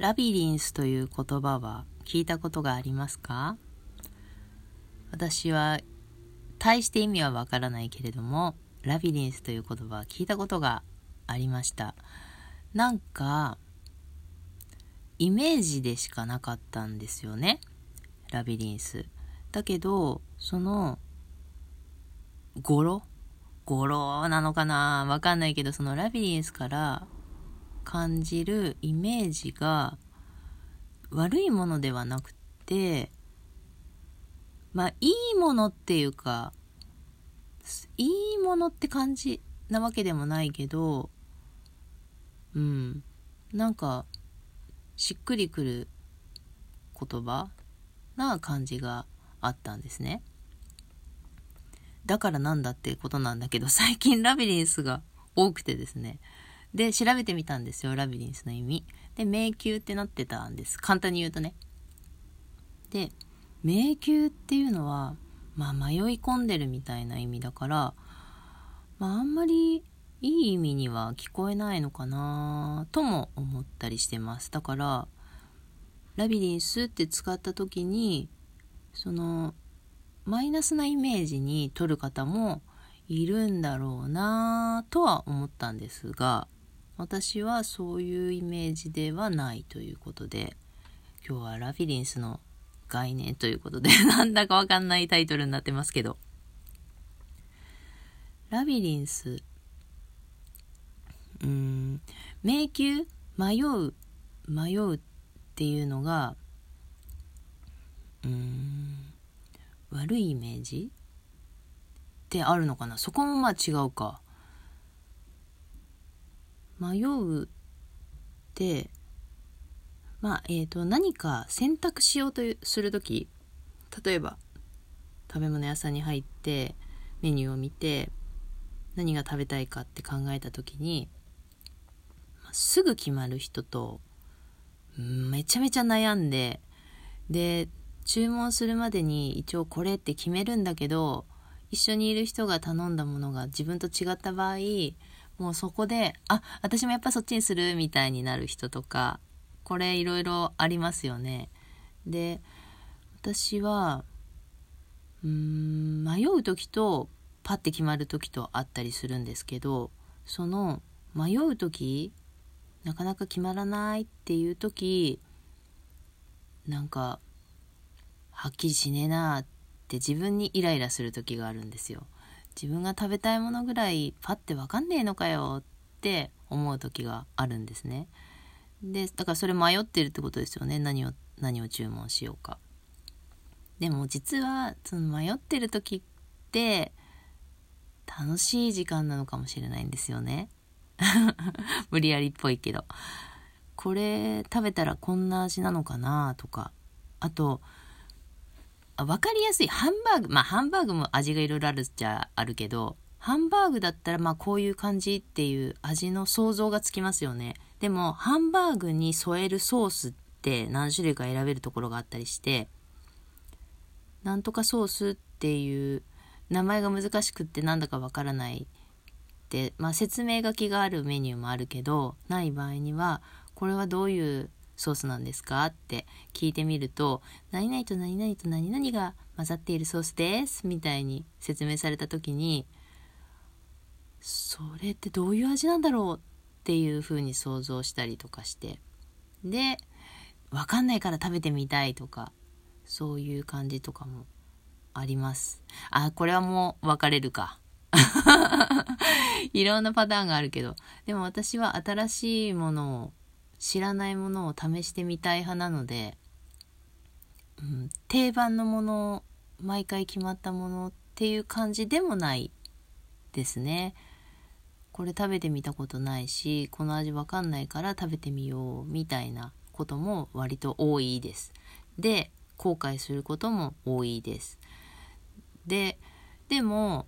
ラビリンスという言葉は聞いたことがありますか？私は大して意味はわからないけれどもラビリンスという言葉は聞いたことがありました。なんかイメージでしかなかったんですよねラビリンス。だけどその語呂？語呂なのかな？わかんないけどそのラビリンスから感じるイメージが悪いものではなくてまあいいものっていうかいいものって感じなわけでもないけどうんなんかしっくりくる言葉な感じがあったんですね。だからなんだってことなんだけど最近ラビリンスが多くてですねで調べてみたんですよラビリンスの意味。で迷宮ってなってたんです。簡単に言うとね。で迷宮っていうのはまあ迷い込んでるみたいな意味だからまああんまりいい意味には聞こえないのかなとも思ったりしてます。だからラビリンスって使った時にそのマイナスなイメージに取る方もいるんだろうなとは思ったんですが私はそういうイメージではないということで今日はラビリンスの概念ということで なんだかわかんないタイトルになってますけど。ラビリンスうん迷宮？迷う？迷うっていうのがうん悪いイメージ？ってあるのかな？そこもまあ違うか。迷うってまあえ、ー、と何か選択しようとする時例えば食べ物屋さんに入ってメニューを見て何が食べたいかって考えた時にすぐ決まる人とめちゃめちゃ悩んでで注文するまでに一応これって決めるんだけど一緒にいる人が頼んだものが自分と違った場合もうそこであ私もやっぱそっちにするみたいになる人とかこれいろいろありますよね。で私はうーん迷う時とパッて決まる時とあったりするんですけどその迷う時なかなか決まらないっていう時なんかはっきりしねえなって自分にイライラする時があるんですよ。自分が食べたいものぐらいパッて分かんねえのかよって思う時があるんですね。でだからそれ迷ってるってことですよね何を何を注文しようか。でも実はその迷ってる時って楽しい時間なのかもしれないんですよね。無理やりっぽいけど。これ食べたらこんな味なのかなとか。あと、分かりやすいハンバーグ。まあハンバーグも味がいろいろあるっちゃあるけど、ハンバーグだったらまあこういう感じっていう味の想像がつきますよね。でもハンバーグに添えるソースって何種類か選べるところがあったりして、なんとかソースっていう名前が難しくってなんだかわからないって、まあ、説明書きがあるメニューもあるけどない場合にはこれはどういうソースなんですか？って聞いてみると何々と何々と何々が混ざっているソースですみたいに説明された時にそれってどういう味なんだろうっていうふうに想像したりとかしてで分かんないから食べてみたいとかそういう感じとかもあります。あこれはもう分かれるか。いろんなパターンがあるけどでも私は新しいものを知らないものを試してみたい派なので、うん、定番のもの毎回決まったものっていう感じでもないですね。これ食べてみたことないしこの味わかんないから食べてみようみたいなことも割と多いです。で後悔することも多いです。ででも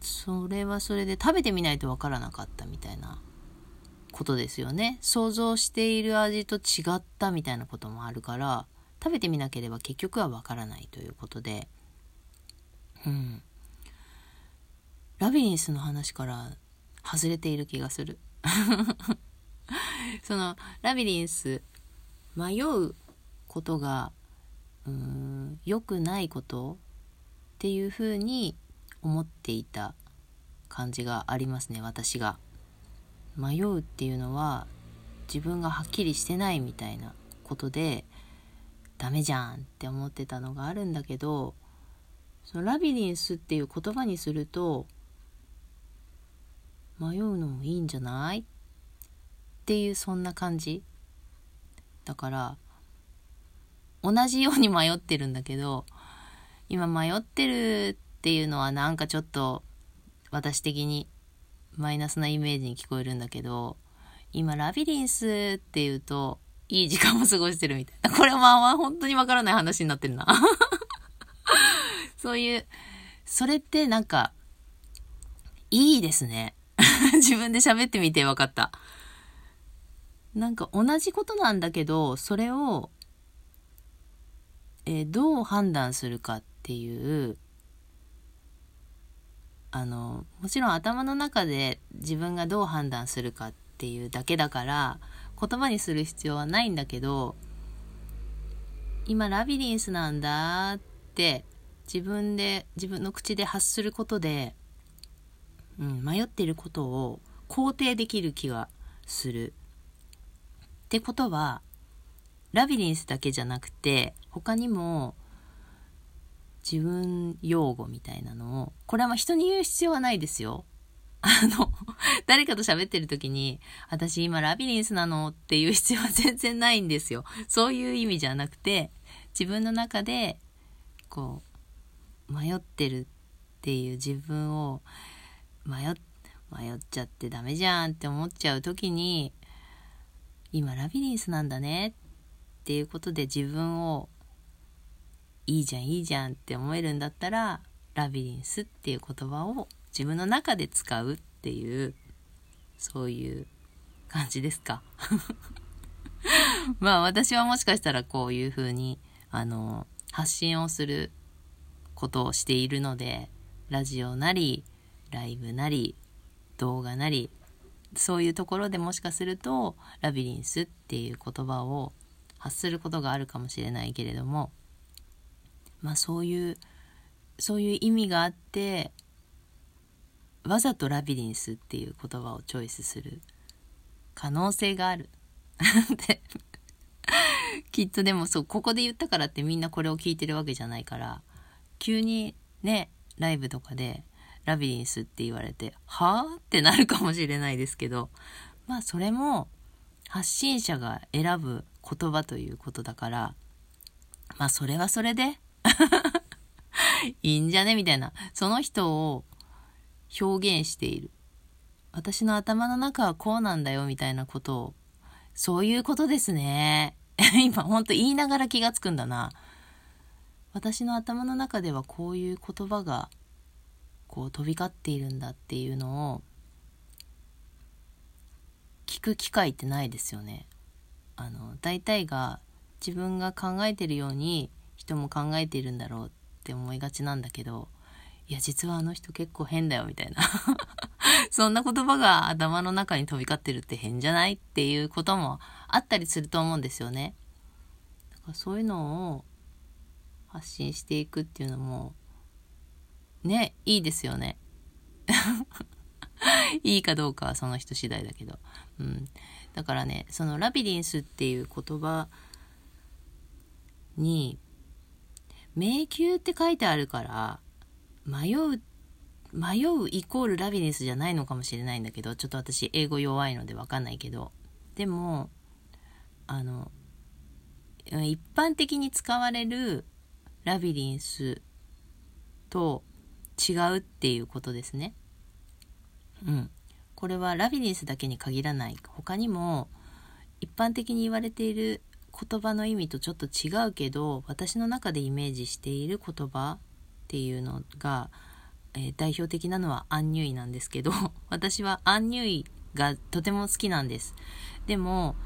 それはそれで食べてみないとわからなかったみたいなことですよね。想像している味と違ったみたいなこともあるから食べてみなければ結局はわからないということでうんラビリンスの話から外れている気がする そのラビリンス迷うことがうーん良くないことっていうふうに思っていた感じがありますね私が。迷うっていうのは自分がはっきりしてないみたいなことでダメじゃんって思ってたのがあるんだけどそのラビリンスっていう言葉にすると迷うのもいいんじゃないっていうそんな感じ。だから同じように迷ってるんだけど今迷ってるっていうのはなんかちょっと私的にマイナスなイメージに聞こえるんだけど今ラビリンスっていうといい時間を過ごしてるみたいな。これはまあ本当にわからない話になってるな。そういう、それってなんか、いいですね。自分で喋ってみて分かった。なんか同じことなんだけど、それを、えー、どう判断するかっていう、あの、もちろん頭の中で自分がどう判断するかっていうだけだから、言葉にする必要はないんだけど、今ラビリンスなんだって自分で、自分の口で発することで、うん、迷っていることを肯定できる気がする。ってことは、ラビリンスだけじゃなくて、他にも自分用語みたいなのを、これはまあ人に言う必要はないですよ。あの、誰かと喋ってる時に、私今ラビリンスなのっていう必要は全然ないんですよ。そういう意味じゃなくて、自分の中で、こう、迷ってるっていう自分を、迷っ、迷っちゃってダメじゃんって思っちゃう時に、今ラビリンスなんだねっていうことで自分を、いいじゃんいいじゃんって思えるんだったら、ラビリンスっていう言葉を自分の中で使うっていうそういう感じですか？まあ私はもしかしたらこういうふうにあの発信をすることをしているのでラジオなりライブなり動画なりそういうところでもしかするとラビリンスっていう言葉を発することがあるかもしれないけれどもまあそういうそういう意味があってわざとラビリンスっていう言葉をチョイスする可能性がある。できっとでもそうここで言ったからってみんなこれを聞いてるわけじゃないから急にねライブとかでラビリンスって言われてはあ？ってなるかもしれないですけどまあそれも発信者が選ぶ言葉ということだからまあそれはそれで いいんじゃね？みたいなその人を表現している。私の頭の中はこうなんだよみたいなことを、そういうことですね。今ほんと言いながら気がつくんだな。私の頭の中ではこういう言葉がこう飛び交っているんだっていうのを聞く機会ってないですよね。あの大体が自分が考えてるように人も考えているんだろうって思いがちなんだけどいや、実はあの人結構変だよ、みたいな そんな言葉が頭の中に飛び交ってるって変じゃないっていうこともあったりすると思うんですよね。だからそういうのを発信していくっていうのも、ね、いいですよね。いいかどうかはその人次第だけど。うん。だからね、そのラビリンスっていう言葉に、迷宮って書いてあるから、迷う迷うイコールラビリンスじゃないのかもしれないんだけどちょっと私英語弱いので分かんないけどでもあの一般的に使われるラビリンスと違うっていうことですね。うん。これはラビリンスだけに限らない。他にも一般的に言われている言葉の意味とちょっと違うけど私の中でイメージしている言葉っていうのが、えー、代表的なのはアンニュイなんですけど 私はアンニュイがとても好きなんです。でも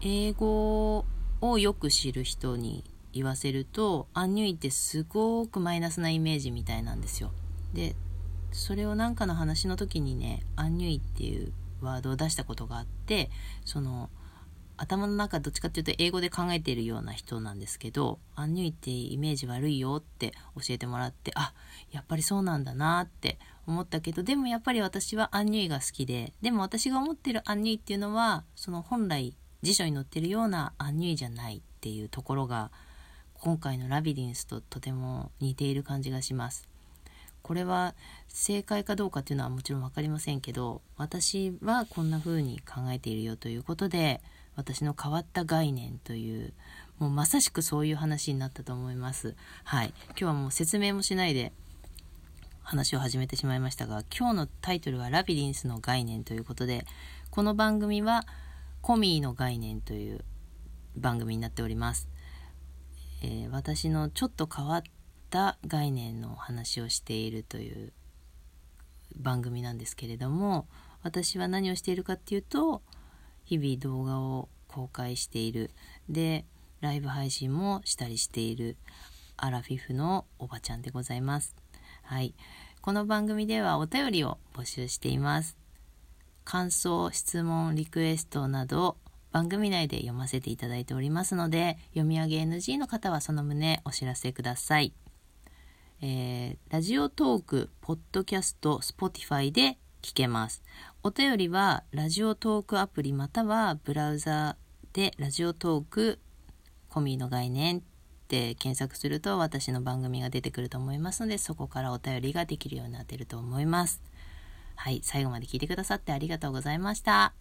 英語をよく知る人に言わせるとアンニュイってすごくマイナスなイメージみたいなんですよ。でそれを何かの話の時にねアンニュイっていうワードを出したことがあってその頭の中どっちかっていうと英語で考えているような人なんですけどアンニュイってイメージ悪いよって教えてもらってあやっぱりそうなんだなって思ったけどでもやっぱり私はアンニュイが好きででも私が思ってるアンニュイっていうのはその本来辞書に載ってるようなアンニュイじゃないっていうところが今回のラビリンスととても似ている感じがします。これは正解かどうかっていうのはもちろん分かりませんけど私はこんな風に考えているよということで私の変わった概念というもうまさしくそういう話になったと思います。はい。今日はもう説明もしないで話を始めてしまいましたが今日のタイトルは「ラビリンスの概念」ということでこの番組は「コミーの概念」という番組になっております、えー、私のちょっと変わった概念の話をしているという番組なんですけれども私は何をしているかっていうと日々動画を公開している。でライブ配信もしたりしている。アラフィフのおばちゃんでございます。はい。この番組ではお便りを募集しています。感想質問リクエストなど番組内で読ませていただいておりますので読み上げ NG の方はその旨お知らせください、えー、ラジオトークポッドキャスト Spotify で聞けます。お便りはラジオトークアプリまたはブラウザでラジオトークコミの概念って検索すると私の番組が出てくると思いますのでそこからお便りができるようになっていると思います。はい、最後まで聞いてくださってありがとうございました。